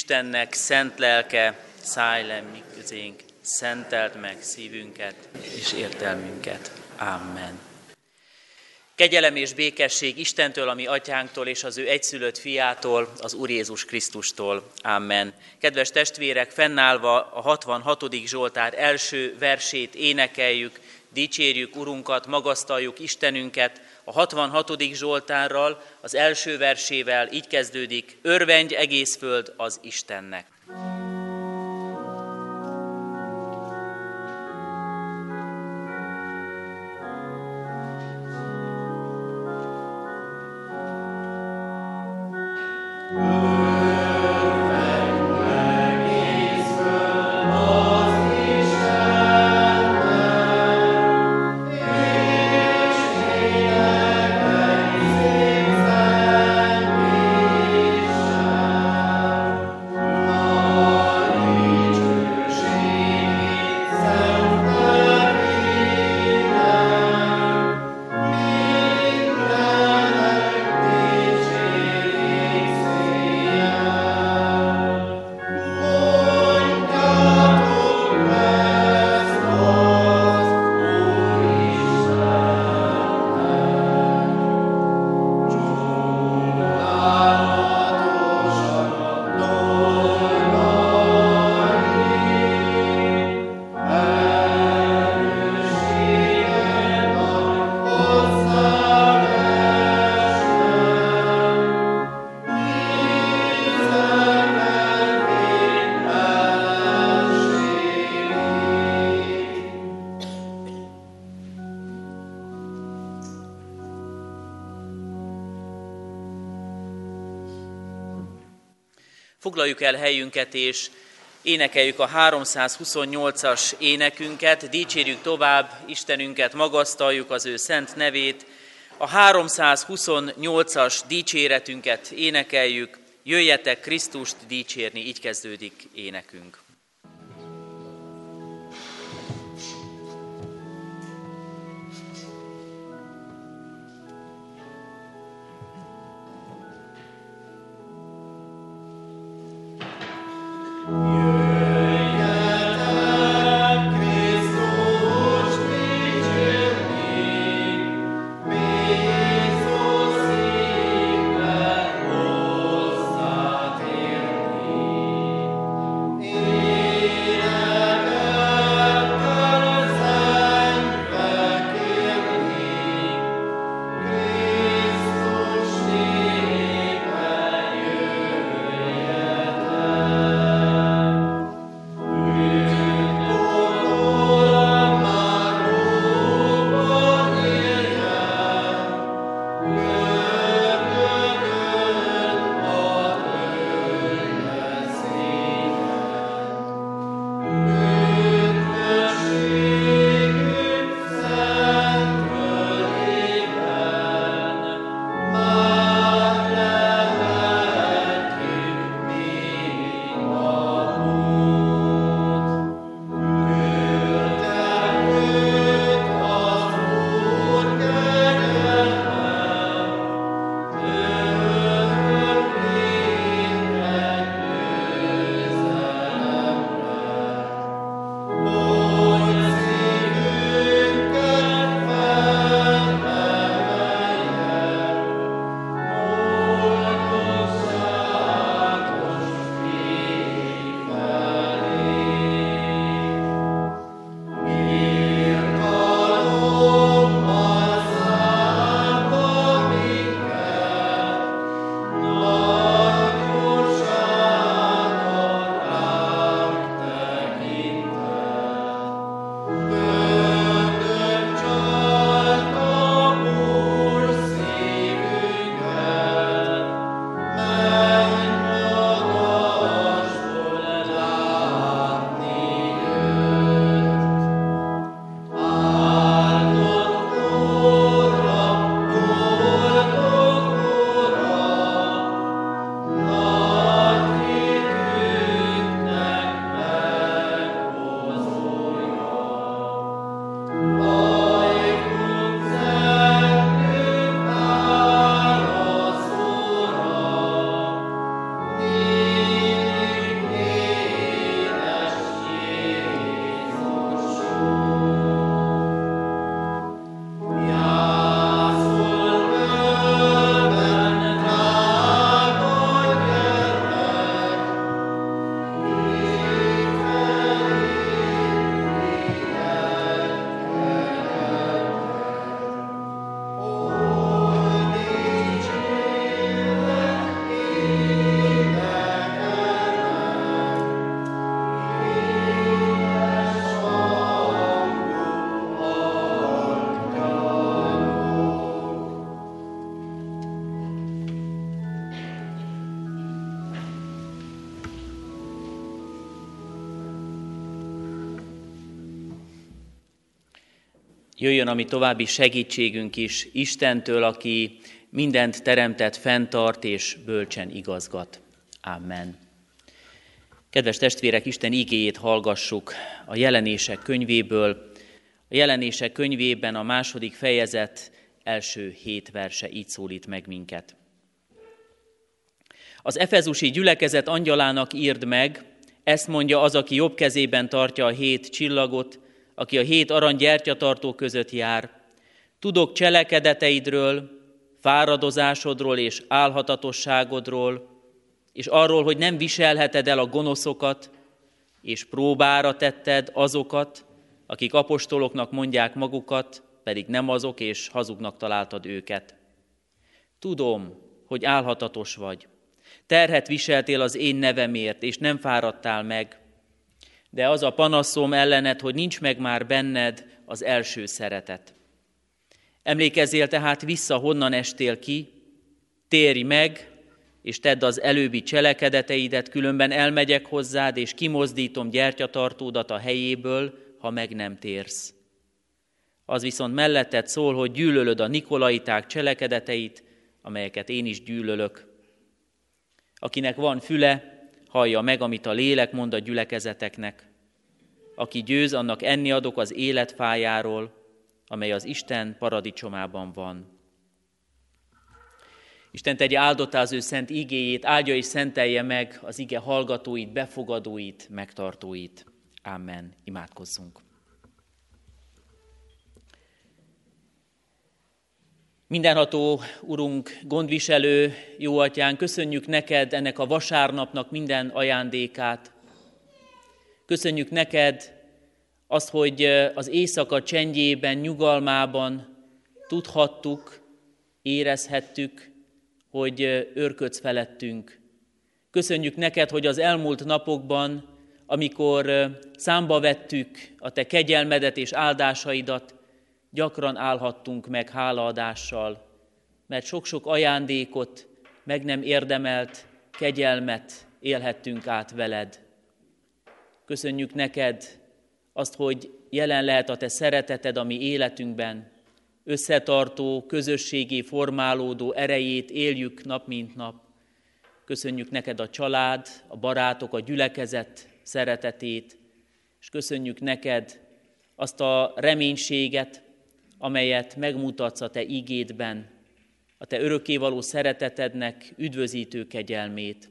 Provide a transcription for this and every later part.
Istennek szent lelke, szállj le mi közénk, szenteld meg szívünket és értelmünket. Amen. Kegyelem és békesség Istentől, ami atyánktól és az ő egyszülött fiától, az Úr Jézus Krisztustól. Amen. Kedves testvérek, fennállva a 66. Zsoltár első versét énekeljük, dicsérjük Urunkat, magasztaljuk Istenünket, a 66. Zsoltárral, az első versével így kezdődik, örvendj egész föld az Istennek. Foglaljuk el helyünket, és énekeljük a 328-as énekünket, dicsérjük tovább Istenünket, magasztaljuk az ő szent nevét. A 328-as dicséretünket énekeljük, jöjjetek Krisztust dicsérni, így kezdődik énekünk. Jöjjön a mi további segítségünk is Istentől, aki mindent teremtett, fenntart és bölcsen igazgat. Amen. Kedves testvérek, Isten igéjét hallgassuk a jelenések könyvéből. A jelenések könyvében a második fejezet első hét verse így szólít meg minket. Az efezusi gyülekezet angyalának írd meg, ezt mondja az, aki jobb kezében tartja a hét csillagot, aki a hét arany gyertyatartó között jár. Tudok cselekedeteidről, fáradozásodról és álhatatosságodról, és arról, hogy nem viselheted el a gonoszokat, és próbára tetted azokat, akik apostoloknak mondják magukat, pedig nem azok, és hazugnak találtad őket. Tudom, hogy álhatatos vagy. Terhet viseltél az én nevemért, és nem fáradtál meg. De az a panaszom ellened, hogy nincs meg már benned az első szeretet. Emlékezzél tehát vissza, honnan estél ki, térj meg, és tedd az előbbi cselekedeteidet, különben elmegyek hozzád, és kimozdítom gyertyatartódat a helyéből, ha meg nem térsz. Az viszont melletted szól, hogy gyűlölöd a Nikolaiták cselekedeteit, amelyeket én is gyűlölök. Akinek van füle, hallja meg, amit a lélek mond a gyülekezeteknek. Aki győz, annak enni adok az életfájáról, amely az Isten paradicsomában van. Isten tegye áldottá az ő szent igéjét, áldja és szentelje meg az ige hallgatóit, befogadóit, megtartóit. Amen. Imádkozzunk. Mindenható Urunk, gondviselő, jó atyán, köszönjük neked ennek a vasárnapnak minden ajándékát. Köszönjük neked azt, hogy az éjszaka csendjében, nyugalmában tudhattuk, érezhettük, hogy őrködsz felettünk. Köszönjük neked, hogy az elmúlt napokban, amikor számba vettük a te kegyelmedet és áldásaidat, gyakran állhattunk meg hálaadással, mert sok-sok ajándékot, meg nem érdemelt kegyelmet élhettünk át veled. Köszönjük neked azt, hogy jelen lehet a te szereteted a mi életünkben, összetartó, közösségi formálódó erejét éljük nap mint nap. Köszönjük neked a család, a barátok, a gyülekezet szeretetét, és köszönjük neked azt a reménységet, amelyet megmutatsz a Te ígédben, a Te örökkévaló szeretetednek üdvözítő kegyelmét.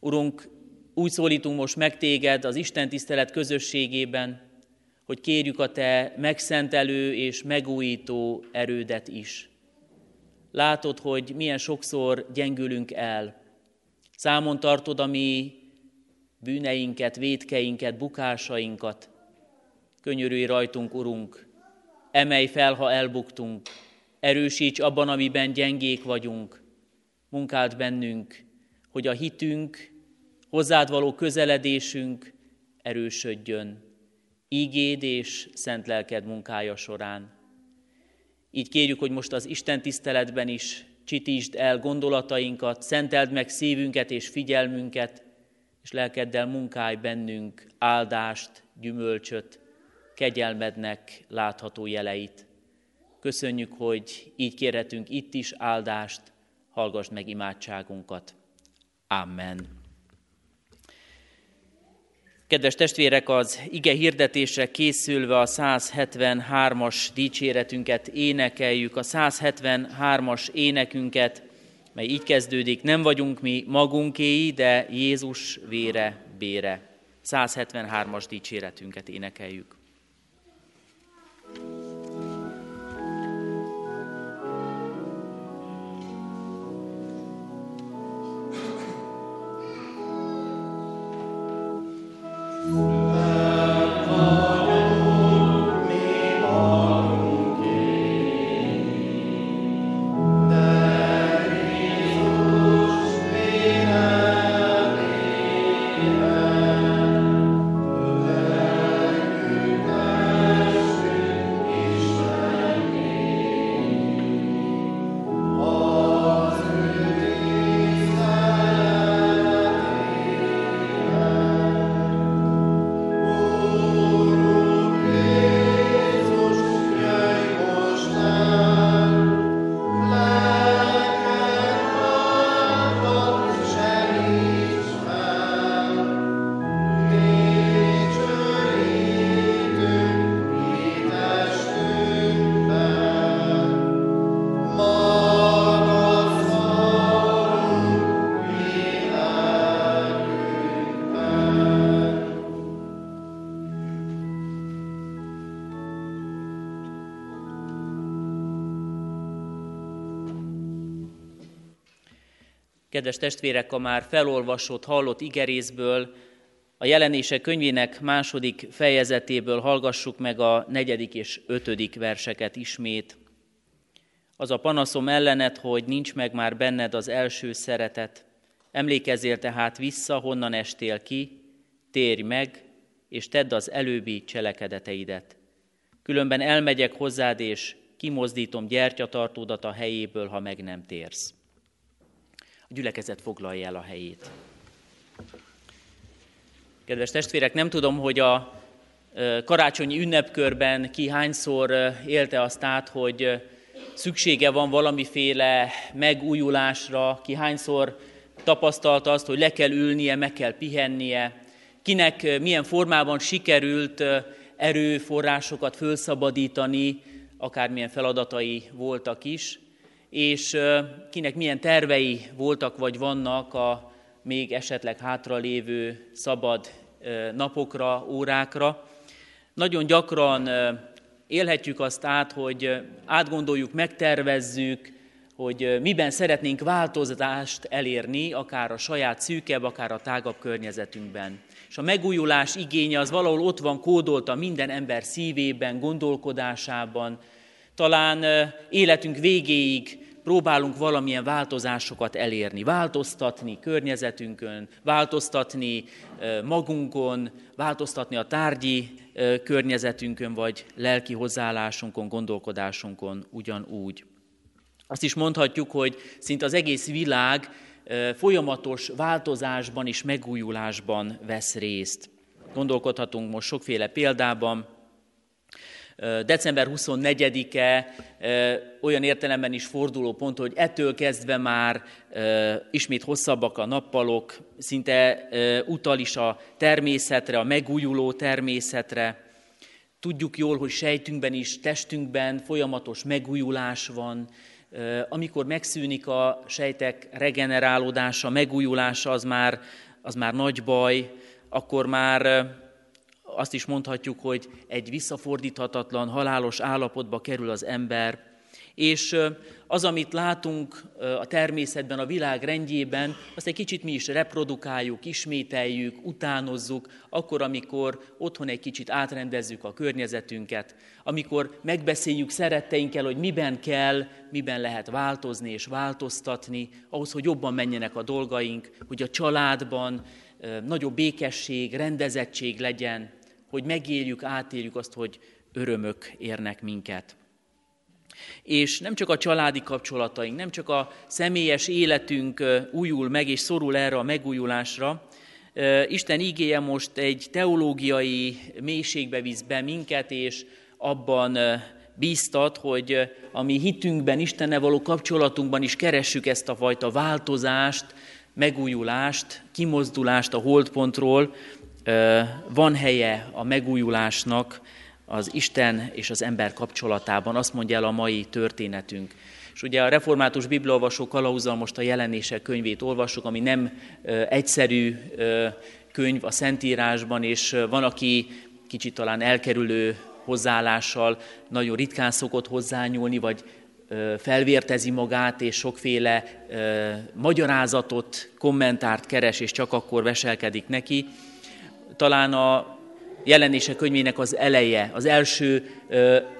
Urunk, úgy szólítunk most meg Téged az Isten tisztelet közösségében, hogy kérjük a Te megszentelő és megújító erődet is. Látod, hogy milyen sokszor gyengülünk el. Számon tartod a mi bűneinket, védkeinket, bukásainkat. Könyörülj rajtunk, Urunk, emelj fel, ha elbuktunk, erősíts abban, amiben gyengék vagyunk, munkált bennünk, hogy a hitünk, hozzád való közeledésünk erősödjön, ígéd és szent lelked munkája során. Így kérjük, hogy most az Isten tiszteletben is csitítsd el gondolatainkat, szenteld meg szívünket és figyelmünket, és lelkeddel munkálj bennünk áldást, gyümölcsöt, kegyelmednek látható jeleit. Köszönjük, hogy így kérhetünk itt is áldást, hallgass meg imádságunkat. Amen. Kedves testvérek, az ige hirdetésre készülve a 173-as dicséretünket énekeljük, a 173-as énekünket, mely így kezdődik, nem vagyunk mi magunkéi, de Jézus vére bére. 173-as dicséretünket énekeljük. Thank you. Kedves testvérek, a már felolvasott, hallott igerészből, a jelenések könyvének második fejezetéből hallgassuk meg a negyedik és ötödik verseket ismét. Az a panaszom ellenet, hogy nincs meg már benned az első szeretet. Emlékezzél tehát vissza, honnan estél ki, térj meg, és tedd az előbbi cselekedeteidet. Különben elmegyek hozzád, és kimozdítom gyertyatartódat a helyéből, ha meg nem térsz. A gyülekezet foglalja el a helyét. Kedves testvérek, nem tudom, hogy a karácsonyi ünnepkörben ki hányszor élte azt át, hogy szüksége van valamiféle megújulásra, ki hányszor tapasztalta azt, hogy le kell ülnie, meg kell pihennie, kinek milyen formában sikerült erőforrásokat fölszabadítani, akármilyen feladatai voltak is, és kinek milyen tervei voltak vagy vannak a még esetleg hátralévő szabad napokra, órákra. Nagyon gyakran élhetjük azt át, hogy átgondoljuk, megtervezzük, hogy miben szeretnénk változást elérni, akár a saját szűkebb, akár a tágabb környezetünkben. És a megújulás igénye az valahol ott van kódolta minden ember szívében, gondolkodásában. Talán életünk végéig próbálunk valamilyen változásokat elérni, változtatni környezetünkön, változtatni magunkon, változtatni a tárgyi környezetünkön, vagy lelki hozzáállásunkon, gondolkodásunkon ugyanúgy. Azt is mondhatjuk, hogy szinte az egész világ folyamatos változásban és megújulásban vesz részt. Gondolkodhatunk most sokféle példában, December 24-e olyan értelemben is forduló pont, hogy ettől kezdve már ismét hosszabbak a nappalok, szinte utal is a természetre, a megújuló természetre. Tudjuk jól, hogy sejtünkben is, testünkben folyamatos megújulás van, amikor megszűnik a sejtek regenerálódása, megújulása, az már, az már nagy baj, akkor már azt is mondhatjuk, hogy egy visszafordíthatatlan, halálos állapotba kerül az ember, és az, amit látunk a természetben, a világ rendjében, azt egy kicsit mi is reprodukáljuk, ismételjük, utánozzuk, akkor, amikor otthon egy kicsit átrendezzük a környezetünket, amikor megbeszéljük szeretteinkkel, hogy miben kell, miben lehet változni és változtatni, ahhoz, hogy jobban menjenek a dolgaink, hogy a családban nagyobb békesség, rendezettség legyen, hogy megéljük, átéljük azt, hogy örömök érnek minket. És nem csak a családi kapcsolataink, nem csak a személyes életünk újul meg és szorul erre a megújulásra, Isten ígéje most egy teológiai mélységbe visz be minket, és abban bíztat, hogy a mi hitünkben, Istennel való kapcsolatunkban is keressük ezt a fajta változást, megújulást, kimozdulást a holdpontról, van helye a megújulásnak az Isten és az ember kapcsolatában, azt mondja el a mai történetünk. És ugye a református bibliolvasó kalauzzal most a jelenések könyvét olvassuk, ami nem egyszerű könyv a Szentírásban, és van, aki kicsit talán elkerülő hozzáállással nagyon ritkán szokott hozzányúlni, vagy felvértezi magát, és sokféle magyarázatot, kommentárt keres, és csak akkor veselkedik neki talán a jelenése könyvének az eleje, az első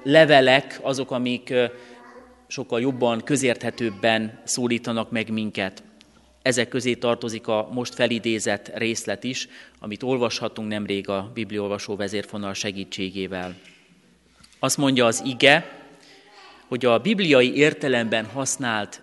levelek azok, amik sokkal jobban, közérthetőbben szólítanak meg minket. Ezek közé tartozik a most felidézett részlet is, amit olvashatunk nemrég a bibliolvasó vezérfonal segítségével. Azt mondja az ige, hogy a bibliai értelemben használt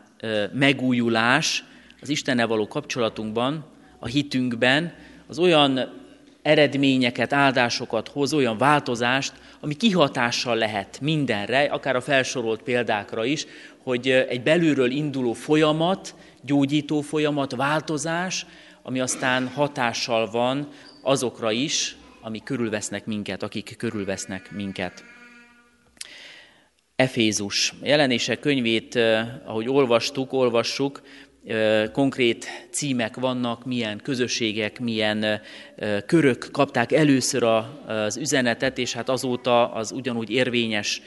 megújulás az Istennel való kapcsolatunkban, a hitünkben, az olyan eredményeket, áldásokat hoz, olyan változást, ami kihatással lehet mindenre, akár a felsorolt példákra is, hogy egy belülről induló folyamat, gyógyító folyamat, változás, ami aztán hatással van azokra is, ami körülvesznek minket, akik körülvesznek minket. Efézus jelenések könyvét, ahogy olvastuk, olvassuk, konkrét címek vannak, milyen közösségek, milyen körök kapták először az üzenetet, és hát azóta az ugyanúgy érvényes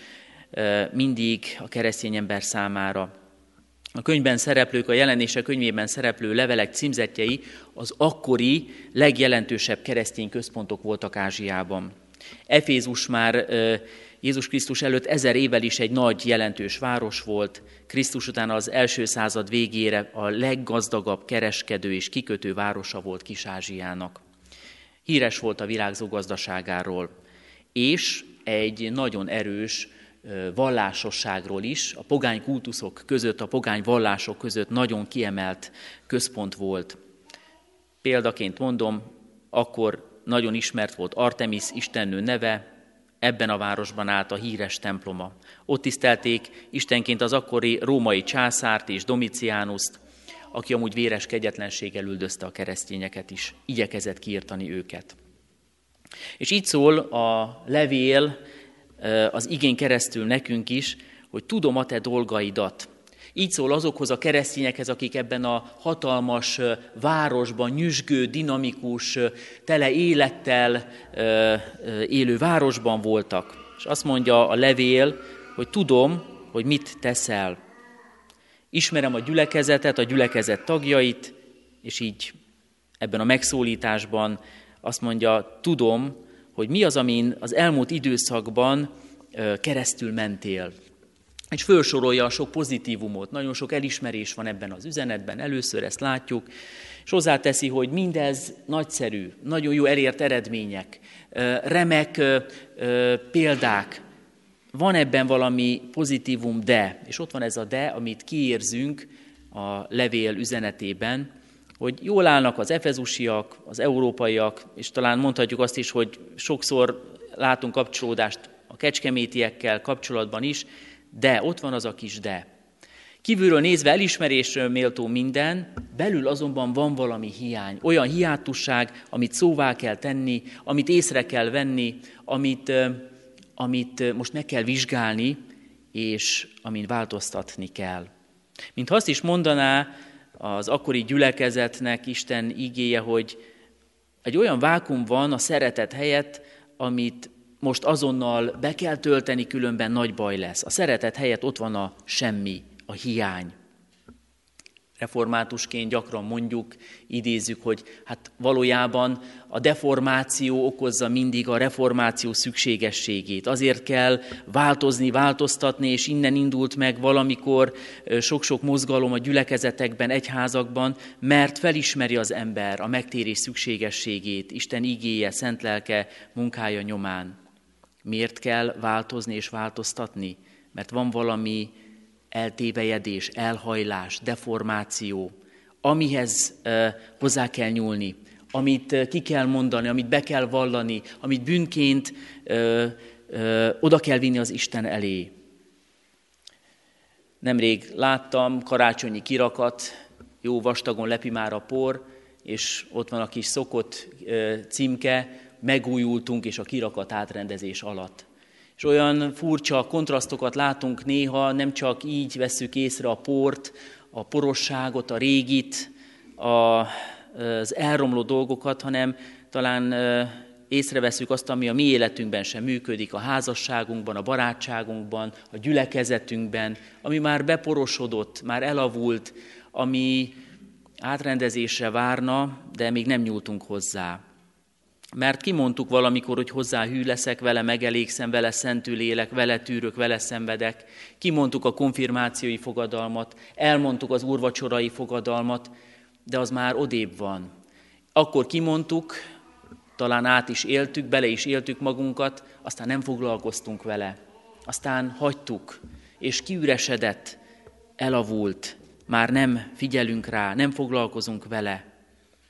mindig a keresztény ember számára. A könyvben szereplők, a jelenése könyvében szereplő levelek címzetjei az akkori legjelentősebb keresztény központok voltak Ázsiában. Efézus már Jézus Krisztus előtt ezer évvel is egy nagy, jelentős város volt, Krisztus után az első század végére a leggazdagabb kereskedő és kikötő városa volt Kis-Ázsiának. Híres volt a virágzó gazdaságáról, és egy nagyon erős vallásosságról is, a pogány kultuszok között, a pogány vallások között nagyon kiemelt központ volt. Példaként mondom, akkor nagyon ismert volt Artemis istennő neve, ebben a városban állt a híres temploma. Ott tisztelték istenként az akkori római császárt és Domitiánuszt, aki amúgy véres kegyetlenséggel üldözte a keresztényeket is, igyekezett kiirtani őket. És így szól a levél az igény keresztül nekünk is, hogy tudom a te dolgaidat. Így szól azokhoz a keresztényekhez, akik ebben a hatalmas városban, nyüzsgő, dinamikus, tele élettel élő városban voltak. És azt mondja a levél, hogy tudom, hogy mit teszel. Ismerem a gyülekezetet, a gyülekezet tagjait, és így ebben a megszólításban azt mondja, tudom, hogy mi az, amin az elmúlt időszakban keresztül mentél. És felsorolja a sok pozitívumot, nagyon sok elismerés van ebben az üzenetben, először ezt látjuk, és hozzáteszi, hogy mindez nagyszerű, nagyon jó elért eredmények, remek példák, van ebben valami pozitívum, de, és ott van ez a de, amit kiérzünk a levél üzenetében, hogy jól állnak az efezusiak, az európaiak, és talán mondhatjuk azt is, hogy sokszor látunk kapcsolódást a kecskemétiekkel kapcsolatban is, de ott van az a kis de. Kívülről nézve elismerésről méltó minden, belül azonban van valami hiány, olyan hiátusság, amit szóvá kell tenni, amit észre kell venni, amit, amit most meg kell vizsgálni, és amin változtatni kell. Mint azt is mondaná az akkori gyülekezetnek Isten igéje, hogy egy olyan vákum van a szeretet helyett, amit most azonnal be kell tölteni, különben nagy baj lesz. A szeretet helyett ott van a semmi, a hiány reformátusként gyakran mondjuk, idézzük, hogy hát valójában a deformáció okozza mindig a reformáció szükségességét. Azért kell változni, változtatni, és innen indult meg valamikor sok-sok mozgalom a gyülekezetekben, egyházakban, mert felismeri az ember a megtérés szükségességét, Isten igéje, szent lelke munkája nyomán. Miért kell változni és változtatni? Mert van valami eltévejedés, elhajlás, deformáció, amihez hozzá kell nyúlni, amit ki kell mondani, amit be kell vallani, amit bűnként uh, uh, oda kell vinni az Isten elé. Nemrég láttam karácsonyi kirakat, jó vastagon lepi már a por, és ott van a kis szokott uh, címke, megújultunk, és a kirakat átrendezés alatt. És olyan furcsa kontrasztokat látunk néha, nem csak így veszük észre a port, a porosságot, a régit, a, az elromló dolgokat, hanem talán észreveszünk azt, ami a mi életünkben sem működik, a házasságunkban, a barátságunkban, a gyülekezetünkben, ami már beporosodott, már elavult, ami átrendezésre várna, de még nem nyúltunk hozzá. Mert kimondtuk valamikor, hogy hozzá hű leszek, vele megelégszem, vele szentül élek, vele tűrök, vele szenvedek. Kimondtuk a konfirmációi fogadalmat, elmondtuk az úrvacsorai fogadalmat, de az már odébb van. Akkor kimondtuk, talán át is éltük, bele is éltük magunkat, aztán nem foglalkoztunk vele. Aztán hagytuk, és kiüresedett, elavult, már nem figyelünk rá, nem foglalkozunk vele.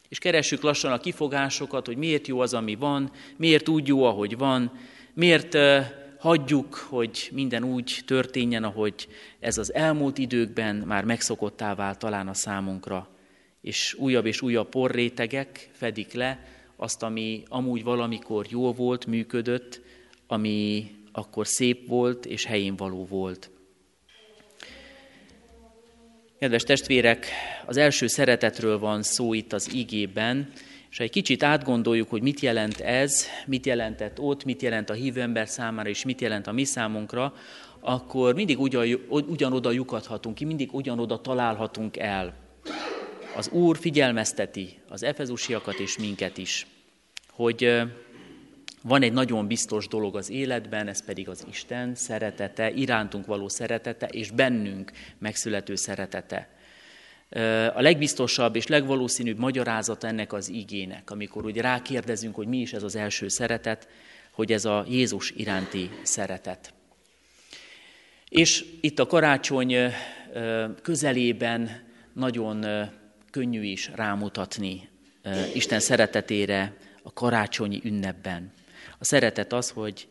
És keressük lassan a kifogásokat, hogy miért jó az, ami van, miért úgy jó, ahogy van, miért hagyjuk, hogy minden úgy történjen, ahogy ez az elmúlt időkben már megszokottá vált talán a számunkra. És újabb és újabb porrétegek fedik le azt, ami amúgy valamikor jó volt, működött, ami akkor szép volt és helyén való volt. Kedves testvérek, az első szeretetről van szó itt az igében, és ha egy kicsit átgondoljuk, hogy mit jelent ez, mit jelentett ott, mit jelent a hívő ember számára, és mit jelent a mi számunkra, akkor mindig ugyan, ugyanoda lyukadhatunk ki, mindig ugyanoda találhatunk el. Az Úr figyelmezteti az efezusiakat és minket is, hogy van egy nagyon biztos dolog az életben, ez pedig az Isten szeretete, irántunk való szeretete, és bennünk megszülető szeretete. A legbiztosabb és legvalószínűbb magyarázata ennek az igének, amikor úgy rákérdezünk, hogy mi is ez az első szeretet, hogy ez a Jézus iránti szeretet. És itt a karácsony közelében nagyon könnyű is rámutatni Isten szeretetére a karácsonyi ünnepben. A szeretet az, hogy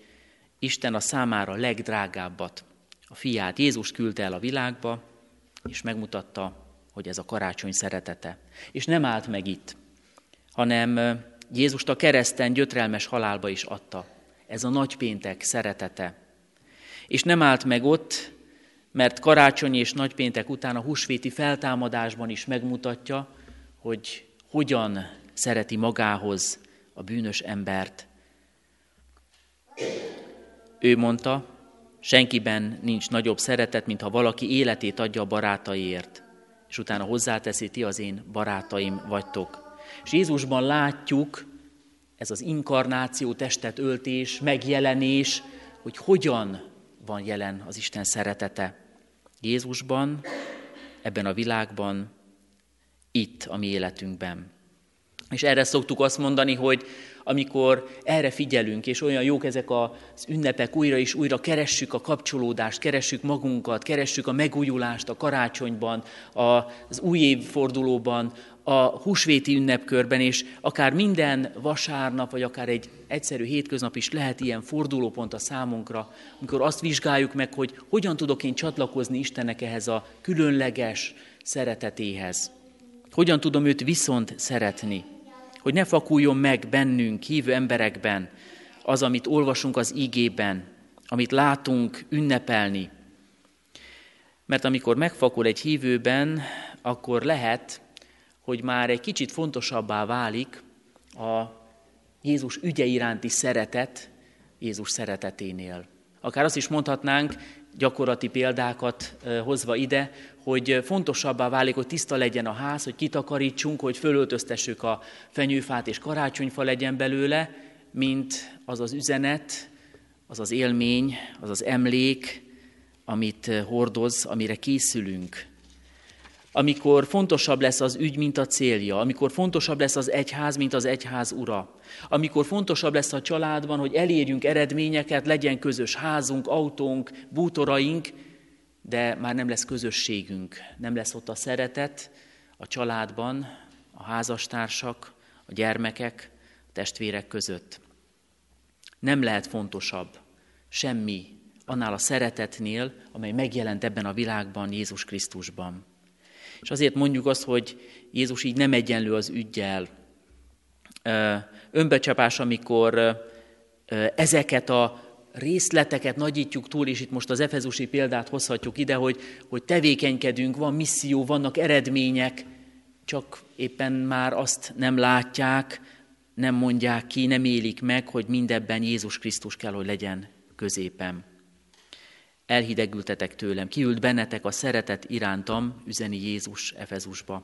Isten a számára legdrágábbat, a fiát, Jézus küldte el a világba, és megmutatta, hogy ez a karácsony szeretete. És nem állt meg itt, hanem Jézust a kereszten gyötrelmes halálba is adta. Ez a nagypéntek szeretete. És nem állt meg ott, mert karácsony és nagypéntek után a húsvéti feltámadásban is megmutatja, hogy hogyan szereti magához a bűnös embert. Ő mondta, senkiben nincs nagyobb szeretet, mint ha valaki életét adja a barátaiért, és utána hozzáteszi, ti az én barátaim vagytok. És Jézusban látjuk, ez az inkarnáció, testet öltés, megjelenés, hogy hogyan van jelen az Isten szeretete. Jézusban, ebben a világban, itt a mi életünkben. És erre szoktuk azt mondani, hogy amikor erre figyelünk, és olyan jók ezek az ünnepek, újra és újra keressük a kapcsolódást, keressük magunkat, keressük a megújulást a karácsonyban, az új évfordulóban, a húsvéti ünnepkörben, és akár minden vasárnap, vagy akár egy egyszerű hétköznap is lehet ilyen fordulópont a számunkra, amikor azt vizsgáljuk meg, hogy hogyan tudok én csatlakozni Istennek ehhez a különleges szeretetéhez. Hogyan tudom őt viszont szeretni hogy ne fakuljon meg bennünk, hívő emberekben az, amit olvasunk az ígében, amit látunk ünnepelni. Mert amikor megfakul egy hívőben, akkor lehet, hogy már egy kicsit fontosabbá válik a Jézus ügye iránti szeretet Jézus szereteténél. Akár azt is mondhatnánk, gyakorlati példákat hozva ide, hogy fontosabbá válik, hogy tiszta legyen a ház, hogy kitakarítsunk, hogy fölöltöztessük a fenyőfát és karácsonyfa legyen belőle, mint az az üzenet, az az élmény, az az emlék, amit hordoz, amire készülünk. Amikor fontosabb lesz az ügy, mint a célja, amikor fontosabb lesz az egyház, mint az egyház ura, amikor fontosabb lesz a családban, hogy elérjünk eredményeket, legyen közös házunk, autónk, bútoraink, de már nem lesz közösségünk, nem lesz ott a szeretet a családban, a házastársak, a gyermekek, a testvérek között. Nem lehet fontosabb semmi annál a szeretetnél, amely megjelent ebben a világban Jézus Krisztusban. És azért mondjuk azt, hogy Jézus így nem egyenlő az ügyjel. Önbecsapás, amikor ezeket a részleteket nagyítjuk túl, és itt most az efezusi példát hozhatjuk ide, hogy, hogy tevékenykedünk, van misszió, vannak eredmények, csak éppen már azt nem látják, nem mondják ki, nem élik meg, hogy mindebben Jézus Krisztus kell, hogy legyen középen. Elhidegültetek tőlem, kiült bennetek a szeretet irántam, üzeni Jézus Efezusba.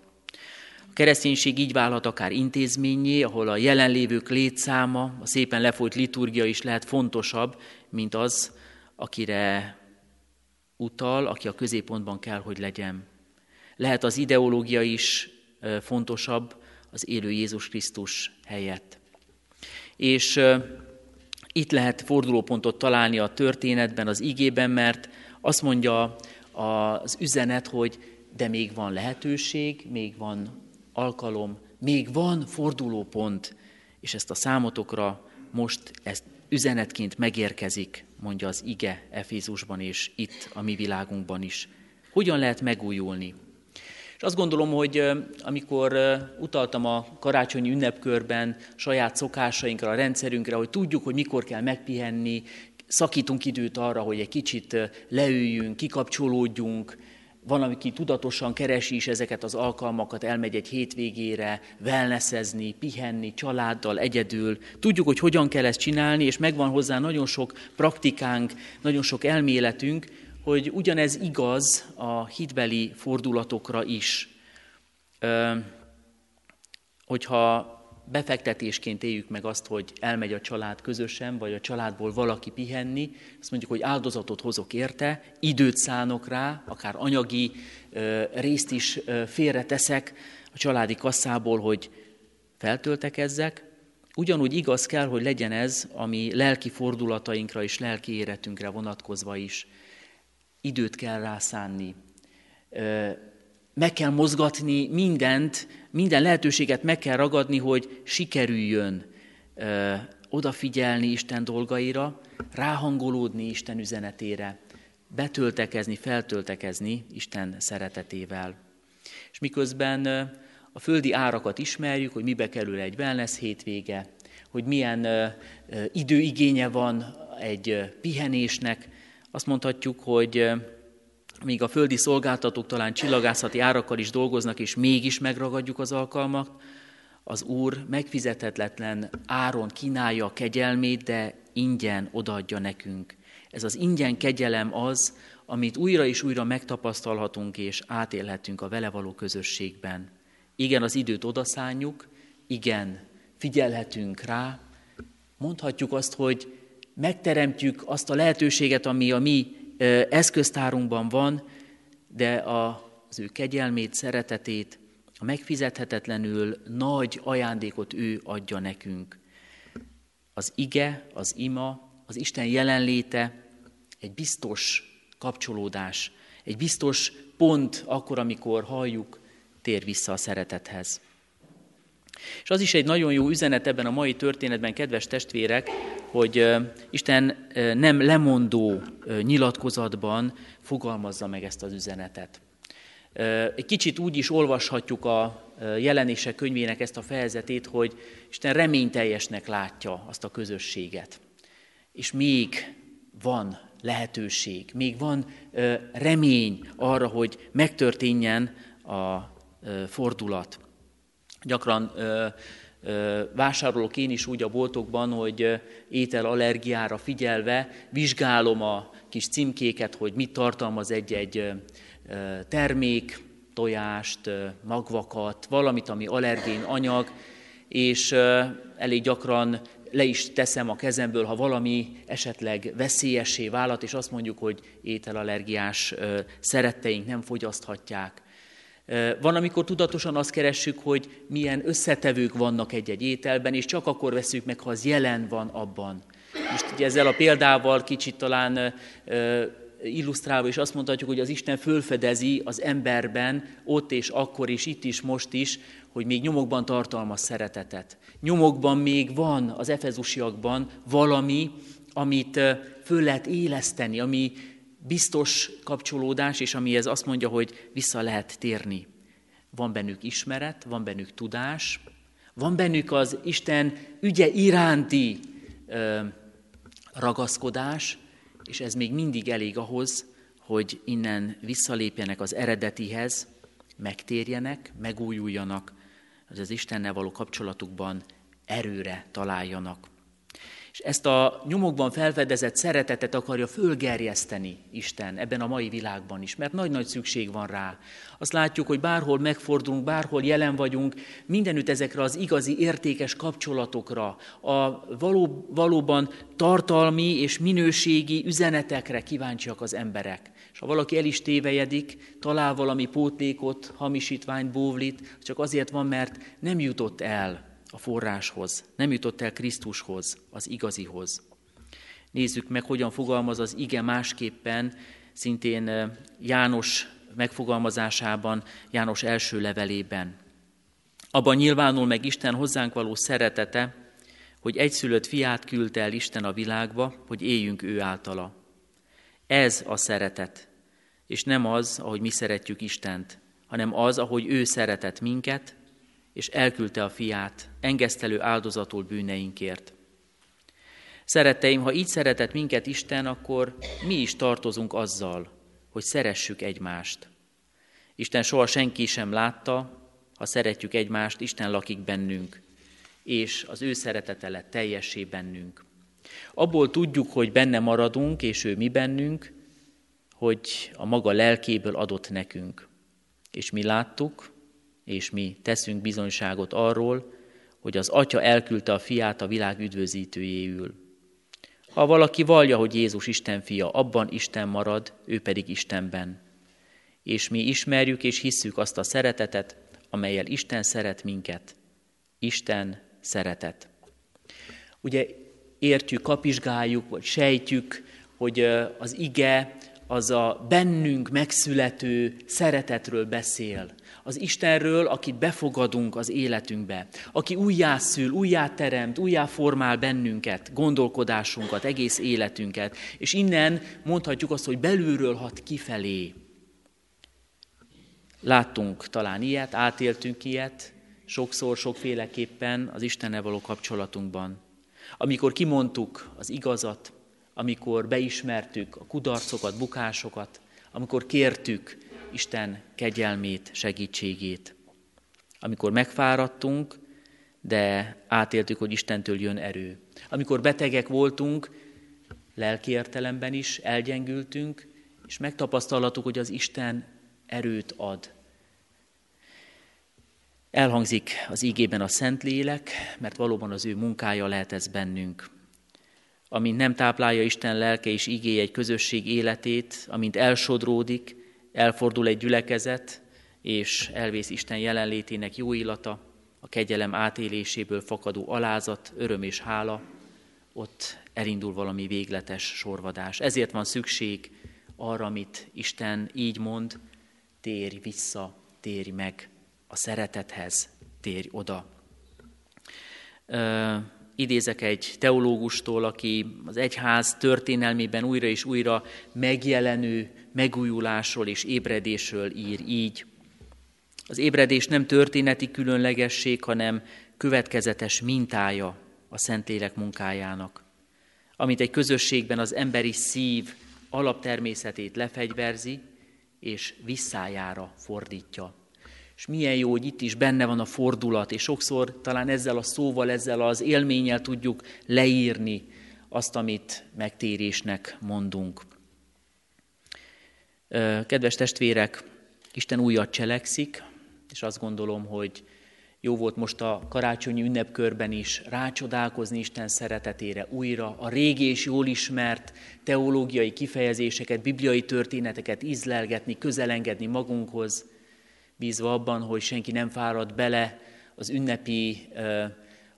A kereszténység így válhat akár intézményé, ahol a jelenlévők létszáma, a szépen lefolyt liturgia is lehet fontosabb, mint az, akire utal, aki a középpontban kell, hogy legyen. Lehet az ideológia is fontosabb az élő Jézus Krisztus helyett. És itt lehet fordulópontot találni a történetben, az igében, mert azt mondja az üzenet, hogy de még van lehetőség, még van alkalom, még van fordulópont, és ezt a számotokra most ezt üzenetként megérkezik, mondja az ige Efézusban és itt a mi világunkban is. Hogyan lehet megújulni? És azt gondolom, hogy amikor utaltam a karácsonyi ünnepkörben saját szokásainkra, a rendszerünkre, hogy tudjuk, hogy mikor kell megpihenni, szakítunk időt arra, hogy egy kicsit leüljünk, kikapcsolódjunk, van, aki tudatosan keresi is ezeket az alkalmakat, elmegy egy hétvégére, wellnessezni, pihenni, családdal, egyedül. Tudjuk, hogy hogyan kell ezt csinálni, és megvan hozzá nagyon sok praktikánk, nagyon sok elméletünk, hogy ugyanez igaz a hitbeli fordulatokra is. Hogyha befektetésként éljük meg azt, hogy elmegy a család közösen, vagy a családból valaki pihenni, azt mondjuk, hogy áldozatot hozok érte, időt szánok rá, akár anyagi részt is félreteszek a családi kasszából, hogy feltöltekezzek, ugyanúgy igaz kell, hogy legyen ez, ami lelki fordulatainkra és lelki életünkre vonatkozva is. Időt kell rászánni, meg kell mozgatni mindent, minden lehetőséget meg kell ragadni, hogy sikerüljön ö, odafigyelni Isten dolgaira, ráhangolódni Isten üzenetére, betöltekezni, feltöltekezni Isten szeretetével. És miközben a földi árakat ismerjük, hogy mibe kerül egy wellness hétvége, hogy milyen időigénye van egy pihenésnek, azt mondhatjuk, hogy míg a földi szolgáltatók talán csillagászati árakkal is dolgoznak, és mégis megragadjuk az alkalmat, az Úr megfizethetetlen áron kínálja a kegyelmét, de ingyen odaadja nekünk. Ez az ingyen kegyelem az, amit újra és újra megtapasztalhatunk és átélhetünk a vele való közösségben. Igen, az időt odaszánjuk, igen, figyelhetünk rá, mondhatjuk azt, hogy megteremtjük azt a lehetőséget, ami a mi eszköztárunkban van, de az ő kegyelmét, szeretetét, a megfizethetetlenül nagy ajándékot ő adja nekünk. Az ige, az ima, az Isten jelenléte egy biztos kapcsolódás, egy biztos pont akkor, amikor halljuk, tér vissza a szeretethez. És az is egy nagyon jó üzenet ebben a mai történetben, kedves testvérek, hogy Isten nem lemondó nyilatkozatban fogalmazza meg ezt az üzenetet. Egy kicsit úgy is olvashatjuk a jelenések könyvének ezt a fejezetét, hogy Isten reményteljesnek látja azt a közösséget. És még van lehetőség, még van remény arra, hogy megtörténjen a fordulat. Gyakran vásárolok én is úgy a boltokban, hogy ételallergiára figyelve vizsgálom a kis címkéket, hogy mit tartalmaz egy-egy termék, tojást, magvakat, valamit, ami allergén anyag, és elég gyakran le is teszem a kezemből, ha valami esetleg veszélyessé vált, és azt mondjuk, hogy ételallergiás szeretteink nem fogyaszthatják. Van, amikor tudatosan azt keressük, hogy milyen összetevők vannak egy-egy ételben, és csak akkor veszük meg, ha az jelen van abban. Most ugye ezzel a példával kicsit talán illusztrálva is azt mondhatjuk, hogy az Isten fölfedezi az emberben, ott és akkor is, itt is, most is, hogy még nyomokban tartalmaz szeretetet. Nyomokban még van az efezusiakban valami, amit föl lehet éleszteni, ami biztos kapcsolódás, és amihez azt mondja, hogy vissza lehet térni. Van bennük ismeret, van bennük tudás, van bennük az Isten ügye iránti ö, ragaszkodás, és ez még mindig elég ahhoz, hogy innen visszalépjenek az eredetihez, megtérjenek, megújuljanak, hogy az Istennel való kapcsolatukban erőre találjanak. És ezt a nyomokban felfedezett szeretetet akarja fölgerjeszteni Isten ebben a mai világban is, mert nagy-nagy szükség van rá. Azt látjuk, hogy bárhol megfordulunk, bárhol jelen vagyunk, mindenütt ezekre az igazi értékes kapcsolatokra, a való, valóban tartalmi és minőségi üzenetekre kíváncsiak az emberek. És ha valaki el is tévejedik, talál valami pótlékot, hamisítványt, bóvlit, csak azért van, mert nem jutott el a forráshoz, nem jutott el Krisztushoz, az igazihoz. Nézzük meg, hogyan fogalmaz az ige másképpen, szintén János megfogalmazásában, János első levelében. Abban nyilvánul meg Isten hozzánk való szeretete, hogy egyszülött fiát küldte el Isten a világba, hogy éljünk ő általa. Ez a szeretet, és nem az, ahogy mi szeretjük Istent, hanem az, ahogy ő szeretett minket, és elküldte a fiát, engesztelő áldozatul bűneinkért. Szeretteim, ha így szeretett minket Isten, akkor mi is tartozunk azzal, hogy szeressük egymást. Isten soha senki sem látta, ha szeretjük egymást, Isten lakik bennünk, és az ő szeretete lett teljessé bennünk. Abból tudjuk, hogy benne maradunk, és ő mi bennünk, hogy a maga lelkéből adott nekünk. És mi láttuk, és mi teszünk bizonyságot arról, hogy az Atya elküldte a fiát a világ üdvözítőjéül. Ha valaki vallja, hogy Jézus Isten fia, abban Isten marad, ő pedig Istenben. És mi ismerjük és hisszük azt a szeretetet, amelyel Isten szeret minket. Isten szeretet. Ugye értjük, kapizsgáljuk, vagy sejtjük, hogy az ige az a bennünk megszülető szeretetről beszél. Az Istenről, akit befogadunk az életünkbe, aki újjászül, újjáteremt, újjáformál bennünket, gondolkodásunkat, egész életünket, és innen mondhatjuk azt, hogy belülről hat kifelé. Láttunk talán ilyet, átéltünk ilyet, sokszor, sokféleképpen az Istennel való kapcsolatunkban. Amikor kimondtuk az igazat, amikor beismertük a kudarcokat, bukásokat, amikor kértük Isten kegyelmét, segítségét. Amikor megfáradtunk, de átéltük, hogy Istentől jön erő. Amikor betegek voltunk, lelki értelemben is elgyengültünk, és megtapasztalhattuk, hogy az Isten erőt ad. Elhangzik az ígében a Szentlélek, mert valóban az ő munkája lehet ez bennünk. Amint nem táplálja Isten lelke és igéje egy közösség életét, amint elsodródik, elfordul egy gyülekezet, és elvész Isten jelenlétének jó illata, a kegyelem átéléséből fakadó alázat, öröm és hála, ott elindul valami végletes sorvadás. Ezért van szükség arra, amit Isten így mond, térj vissza, térj meg a szeretethez, térj oda. Idézek egy teológustól, aki az egyház történelmében újra és újra megjelenő megújulásról és ébredésről ír így. Az ébredés nem történeti különlegesség, hanem következetes mintája a Szentlélek munkájának, amit egy közösségben az emberi szív alaptermészetét lefegyverzi, és visszájára fordítja. És milyen jó, hogy itt is benne van a fordulat, és sokszor talán ezzel a szóval, ezzel az élménnyel tudjuk leírni azt, amit megtérésnek mondunk. Kedves testvérek, Isten újat cselekszik, és azt gondolom, hogy jó volt most a karácsonyi ünnepkörben is rácsodálkozni Isten szeretetére újra, a régi és jól ismert teológiai kifejezéseket, bibliai történeteket ízlelgetni, közelengedni magunkhoz, bízva abban, hogy senki nem fárad bele az ünnepi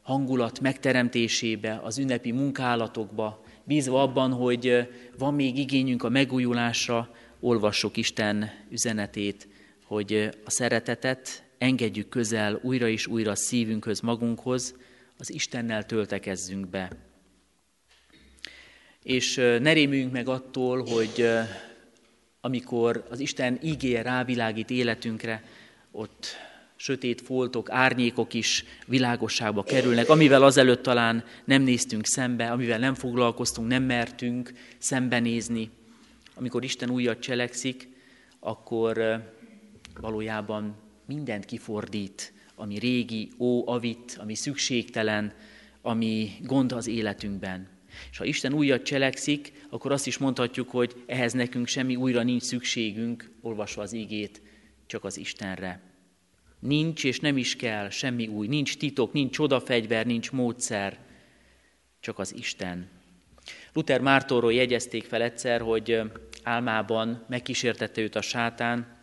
hangulat megteremtésébe, az ünnepi munkálatokba, bízva abban, hogy van még igényünk a megújulásra, olvassuk Isten üzenetét, hogy a szeretetet engedjük közel újra és újra szívünkhöz, magunkhoz, az Istennel töltekezzünk be. És ne rémüljünk meg attól, hogy amikor az Isten ígéje rávilágít életünkre, ott sötét foltok, árnyékok is világosságba kerülnek, amivel azelőtt talán nem néztünk szembe, amivel nem foglalkoztunk, nem mertünk szembenézni. Amikor Isten újat cselekszik, akkor valójában mindent kifordít, ami régi, ó, avit, ami szükségtelen, ami gond az életünkben. És ha Isten újat cselekszik, akkor azt is mondhatjuk, hogy ehhez nekünk semmi újra nincs szükségünk, olvasva az igét, csak az Istenre. Nincs és nem is kell semmi új, nincs titok, nincs csodafegyver, nincs módszer, csak az Isten. Luther Mártóról jegyezték fel egyszer, hogy álmában megkísértette őt a sátán,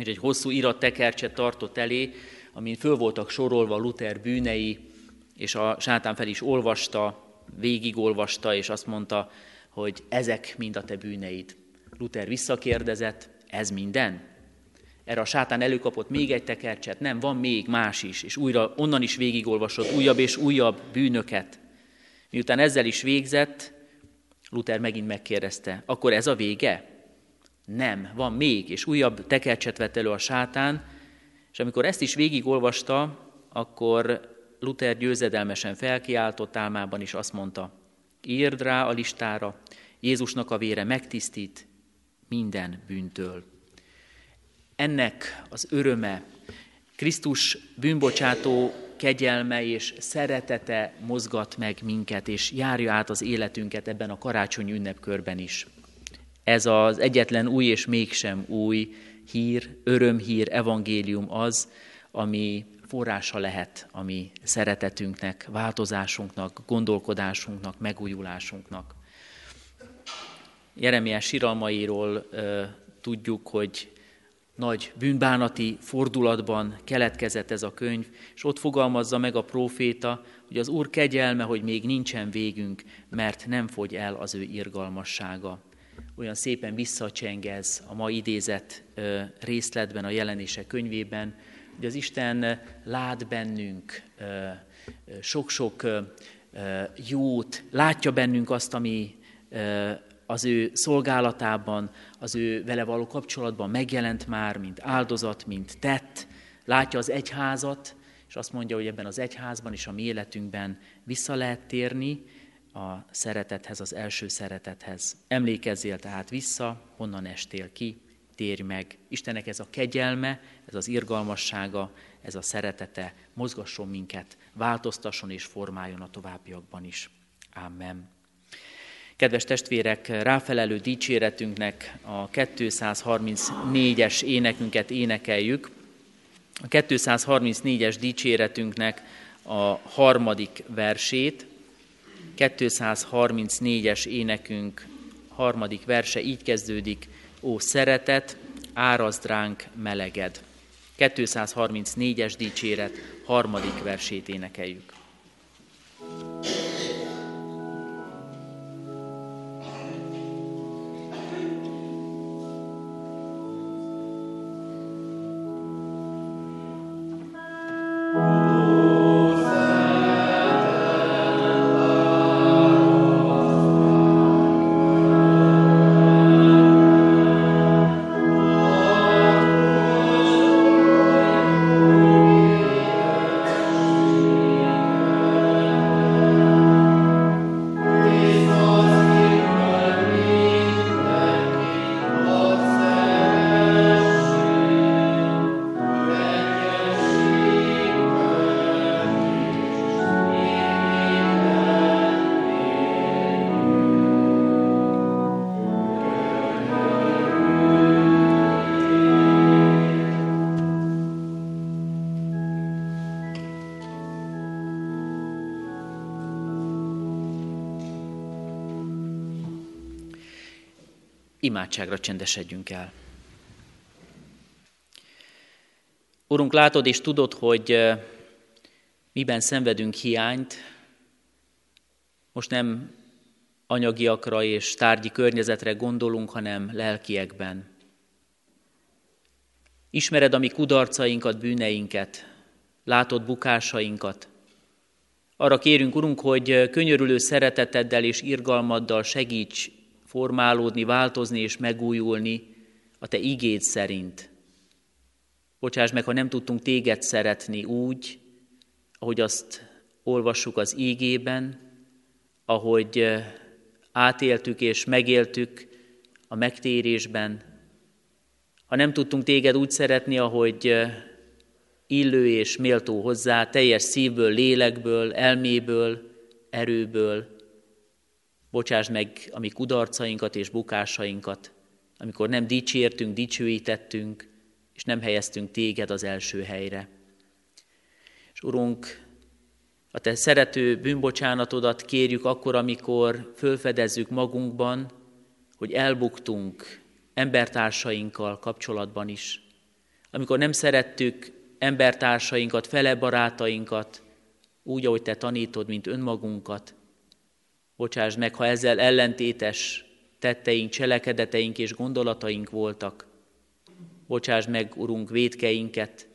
és egy hosszú irat tekercset tartott elé, amin föl voltak sorolva Luther bűnei, és a sátán fel is olvasta, végigolvasta, és azt mondta, hogy ezek mind a te bűneid. Luther visszakérdezett, ez minden? Erre a sátán előkapott még egy tekercset, nem, van még más is, és újra onnan is végigolvasott újabb és újabb bűnöket. Miután ezzel is végzett, Luther megint megkérdezte, akkor ez a vége? Nem, van még, és újabb tekercset vett elő a sátán, és amikor ezt is végigolvasta, akkor Luther győzedelmesen felkiáltott álmában is azt mondta, írd rá a listára, Jézusnak a vére megtisztít minden bűntől. ennek az öröme, Krisztus bűnbocsátó kegyelme és szeretete mozgat meg minket, és járja át az életünket ebben a karácsony ünnepkörben is. Ez az egyetlen új és mégsem új hír, örömhír, evangélium az, ami forrása lehet a mi szeretetünknek, változásunknak, gondolkodásunknak, megújulásunknak. Jeremiás síralmairól ö, tudjuk, hogy nagy bűnbánati fordulatban keletkezett ez a könyv, és ott fogalmazza meg a próféta, hogy az Úr kegyelme, hogy még nincsen végünk, mert nem fogy el az ő irgalmassága. Olyan szépen visszacsengez a ma idézett részletben, a jelenések könyvében, hogy az Isten lát bennünk sok-sok jót, látja bennünk azt, ami az ő szolgálatában, az ő vele való kapcsolatban megjelent már, mint áldozat, mint tett, látja az egyházat, és azt mondja, hogy ebben az egyházban és a mi életünkben vissza lehet térni a szeretethez, az első szeretethez. Emlékezzél tehát vissza, honnan estél ki, térj meg. Istennek ez a kegyelme, ez az irgalmassága, ez a szeretete mozgasson minket, változtasson és formáljon a továbbiakban is. Amen. Kedves testvérek, ráfelelő dicséretünknek a 234-es énekünket énekeljük. A 234-es dicséretünknek a harmadik versét, 234-es énekünk harmadik verse így kezdődik, Ó szeretet, árazd ránk meleged. 234-es dicséret, harmadik versét énekeljük. Imádságra csendesedjünk el. Urunk, látod és tudod, hogy miben szenvedünk hiányt, most nem anyagiakra és tárgyi környezetre gondolunk, hanem lelkiekben. Ismered a mi kudarcainkat, bűneinket, látod bukásainkat. Arra kérünk, Urunk, hogy könyörülő szereteteddel és irgalmaddal segíts formálódni, változni és megújulni a Te igéd szerint. Bocsáss meg, ha nem tudtunk Téged szeretni úgy, ahogy azt olvassuk az ígében, ahogy eh, átéltük és megéltük a megtérésben. Ha nem tudtunk Téged úgy szeretni, ahogy eh, illő és méltó hozzá, teljes szívből, lélekből, elméből, erőből, Bocsáss meg a mi kudarcainkat és bukásainkat, amikor nem dicsértünk, dicsőítettünk, és nem helyeztünk téged az első helyre. És Urunk, a Te szerető bűnbocsánatodat kérjük akkor, amikor fölfedezzük magunkban, hogy elbuktunk embertársainkkal kapcsolatban is. Amikor nem szerettük embertársainkat, fele barátainkat, úgy, ahogy Te tanítod, mint önmagunkat, Bocsáss meg, ha ezzel ellentétes tetteink, cselekedeteink és gondolataink voltak. Bocsáss meg, Urunk, védkeinket,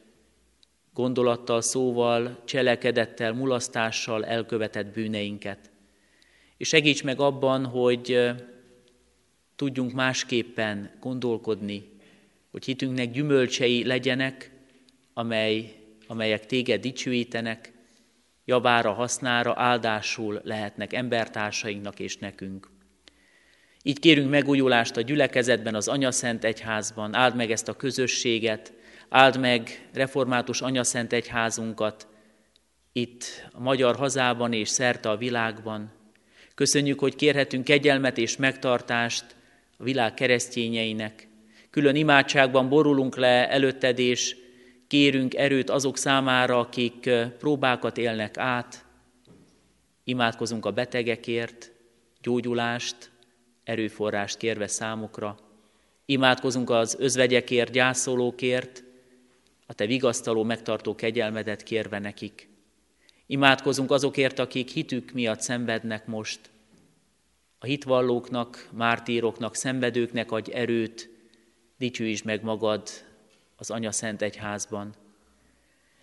gondolattal, szóval, cselekedettel, mulasztással elkövetett bűneinket. És segíts meg abban, hogy tudjunk másképpen gondolkodni, hogy hitünknek gyümölcsei legyenek, amely, amelyek téged dicsőítenek, javára, hasznára, áldásul lehetnek embertársainknak és nekünk. Így kérünk megújulást a gyülekezetben, az Anyaszent Egyházban, áld meg ezt a közösséget, áld meg református Anyaszent Egyházunkat, itt a magyar hazában és szerte a világban. Köszönjük, hogy kérhetünk kegyelmet és megtartást a világ keresztényeinek. Külön imádságban borulunk le előtted, és kérünk erőt azok számára, akik próbákat élnek át. Imádkozunk a betegekért, gyógyulást, erőforrást kérve számukra. Imádkozunk az özvegyekért, gyászolókért, a te vigasztaló, megtartó kegyelmedet kérve nekik. Imádkozunk azokért, akik hitük miatt szenvednek most. A hitvallóknak, mártíroknak, szenvedőknek adj erőt, dicsőítsd meg magad az Anya Szent Egyházban.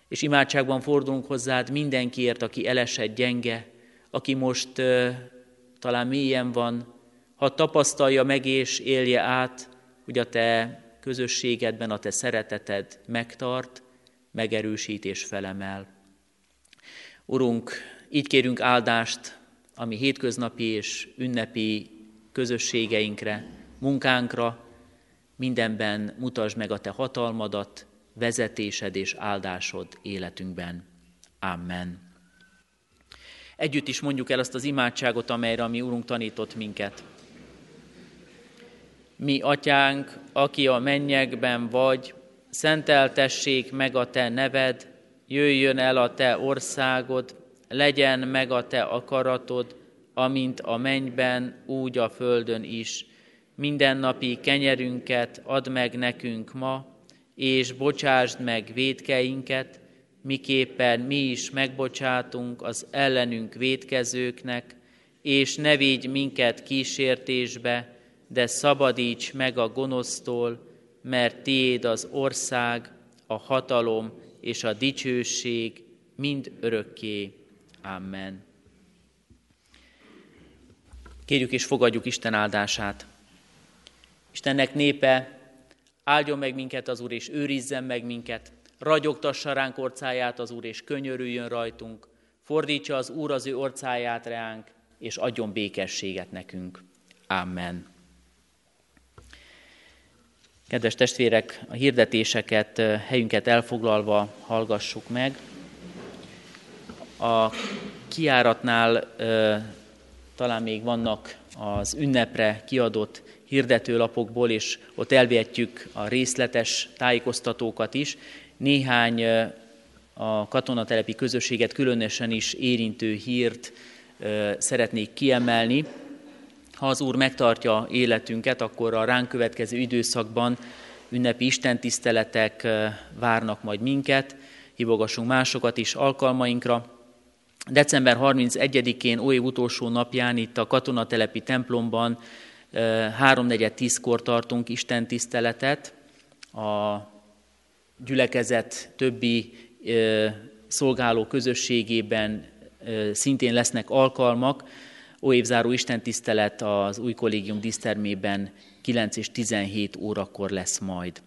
És imádságban fordulunk hozzád mindenkiért, aki elesett gyenge, aki most uh, talán mélyen van, ha tapasztalja meg és élje át, hogy a te közösségedben a te szereteted megtart, megerősít és felemel. Urunk, így kérünk áldást a mi hétköznapi és ünnepi közösségeinkre, munkánkra, mindenben mutasd meg a Te hatalmadat, vezetésed és áldásod életünkben. Amen. Együtt is mondjuk el azt az imádságot, amelyre a mi Urunk tanított minket. Mi, Atyánk, aki a mennyekben vagy, szenteltessék meg a Te neved, jöjjön el a Te országod, legyen meg a Te akaratod, amint a mennyben, úgy a földön is. Mindennapi kenyerünket add meg nekünk ma, és bocsásd meg védkeinket, miképpen mi is megbocsátunk az ellenünk védkezőknek, és ne védj minket kísértésbe, de szabadíts meg a gonosztól, mert tiéd az ország, a hatalom és a dicsőség mind örökké. Amen. Kérjük és fogadjuk Isten áldását. Istennek népe, áldjon meg minket az Úr, és őrizzen meg minket, ragyogtassa ránk orcáját az Úr, és könyörüljön rajtunk, fordítsa az Úr az ő orcáját ránk, és adjon békességet nekünk. Amen. Kedves testvérek, a hirdetéseket helyünket elfoglalva hallgassuk meg. A kiáratnál talán még vannak az ünnepre kiadott hirdetőlapokból, és ott elvihetjük a részletes tájékoztatókat is. Néhány a katonatelepi közösséget különösen is érintő hírt szeretnék kiemelni. Ha az Úr megtartja életünket, akkor a ránk következő időszakban ünnepi istentiszteletek várnak majd minket, hívogassunk másokat is alkalmainkra. December 31-én, oly utolsó napján itt a katonatelepi templomban 3.4.10-kor tartunk istentiszteletet. A gyülekezet többi szolgáló közösségében szintén lesznek alkalmak, Óévzáró istentisztelet az új kollégium dísztermében 9 és 17 órakor lesz majd.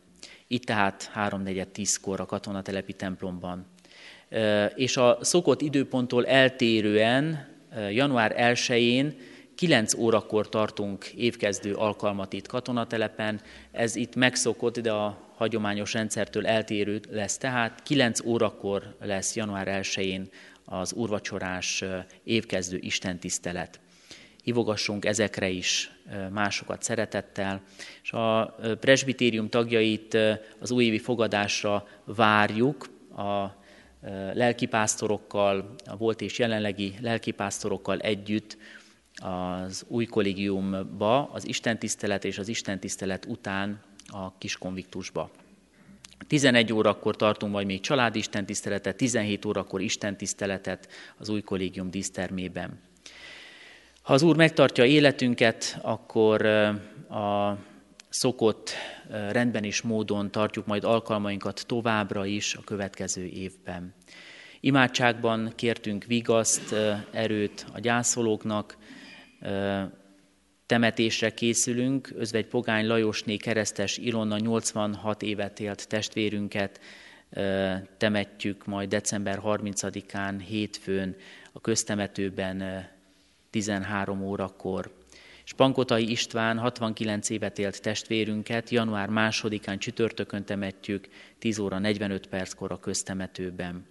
Itt tehát 3-4-10-kor a katonatelepi templomban. És a szokott időponttól eltérően január 1-én 9 órakor tartunk évkezdő alkalmat itt katonatelepen. Ez itt megszokott, de a hagyományos rendszertől eltérő lesz. Tehát 9 órakor lesz január 1-én az úrvacsorás évkezdő istentisztelet. Hívogassunk ezekre is másokat szeretettel, és a presbitérium tagjait az újévi fogadásra várjuk a lelkipásztorokkal, a volt és jelenlegi lelkipásztorokkal együtt az új kollégiumba, az istentisztelet és az istentisztelet után a kiskonviktusba. 11 órakor tartunk majd még családi istentiszteletet, 17 órakor istentiszteletet az új kollégium dísztermében. Ha az Úr megtartja életünket, akkor a szokott rendben és módon tartjuk majd alkalmainkat továbbra is a következő évben. Imádságban kértünk vigaszt, erőt a gyászolóknak, temetésre készülünk, özvegy Pogány Lajosné keresztes Ilonna 86 évet élt testvérünket temetjük majd december 30-án hétfőn a köztemetőben 13 órakor. Spankotai István 69 évet élt testvérünket január 2-án csütörtökön temetjük 10 óra 45 perckor a köztemetőben.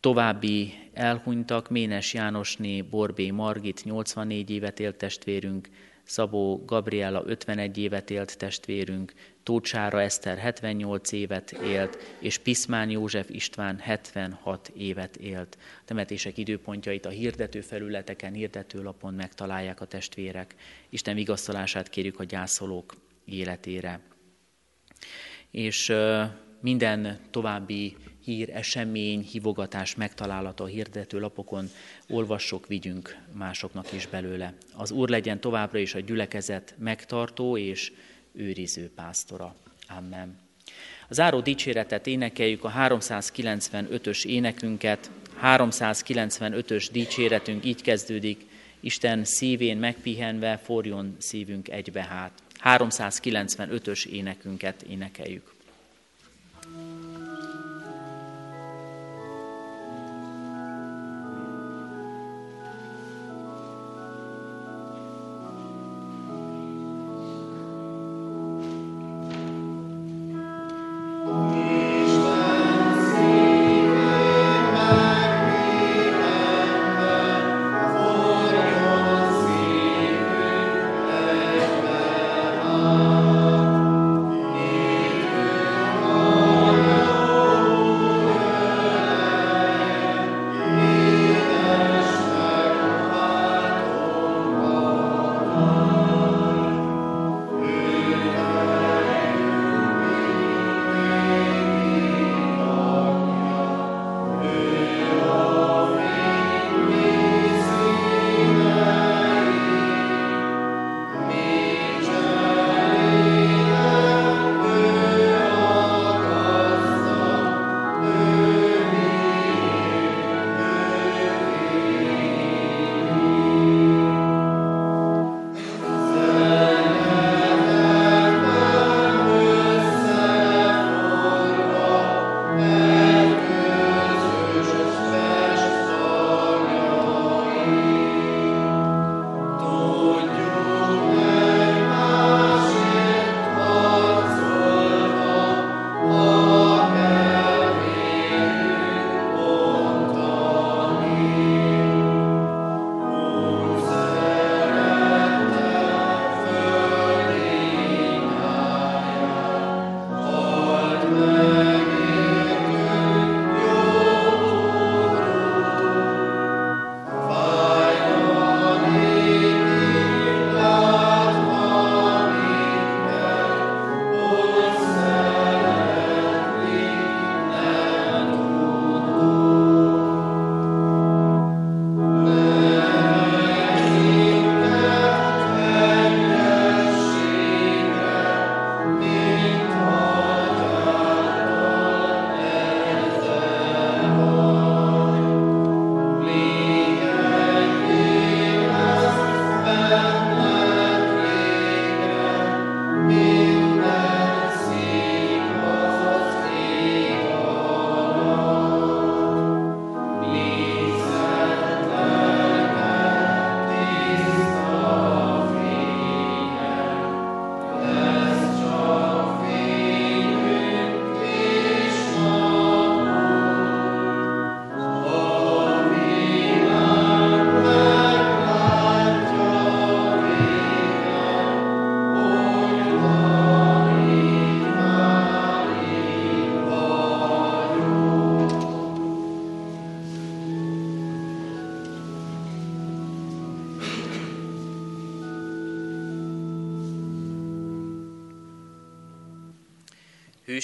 További elhunytak Ménes Jánosné, Borbé Margit 84 évet élt testvérünk, Szabó Gabriela 51 évet élt testvérünk, Tócsára Eszter 78 évet élt, és Piszmán József István 76 évet élt. A temetések időpontjait a hirdető felületeken, hirdetőlapon megtalálják a testvérek. Isten vigasztalását kérjük a gyászolók életére. És minden további hír, esemény, hívogatás megtalálható a hirdető lapokon, olvassok, vigyünk másoknak is belőle. Az Úr legyen továbbra is a gyülekezet megtartó és őriző pásztora. Amen. A záró dicséretet énekeljük a 395-ös énekünket. 395-ös dicséretünk így kezdődik, Isten szívén megpihenve forjon szívünk egybe hát. 395-ös énekünket énekeljük.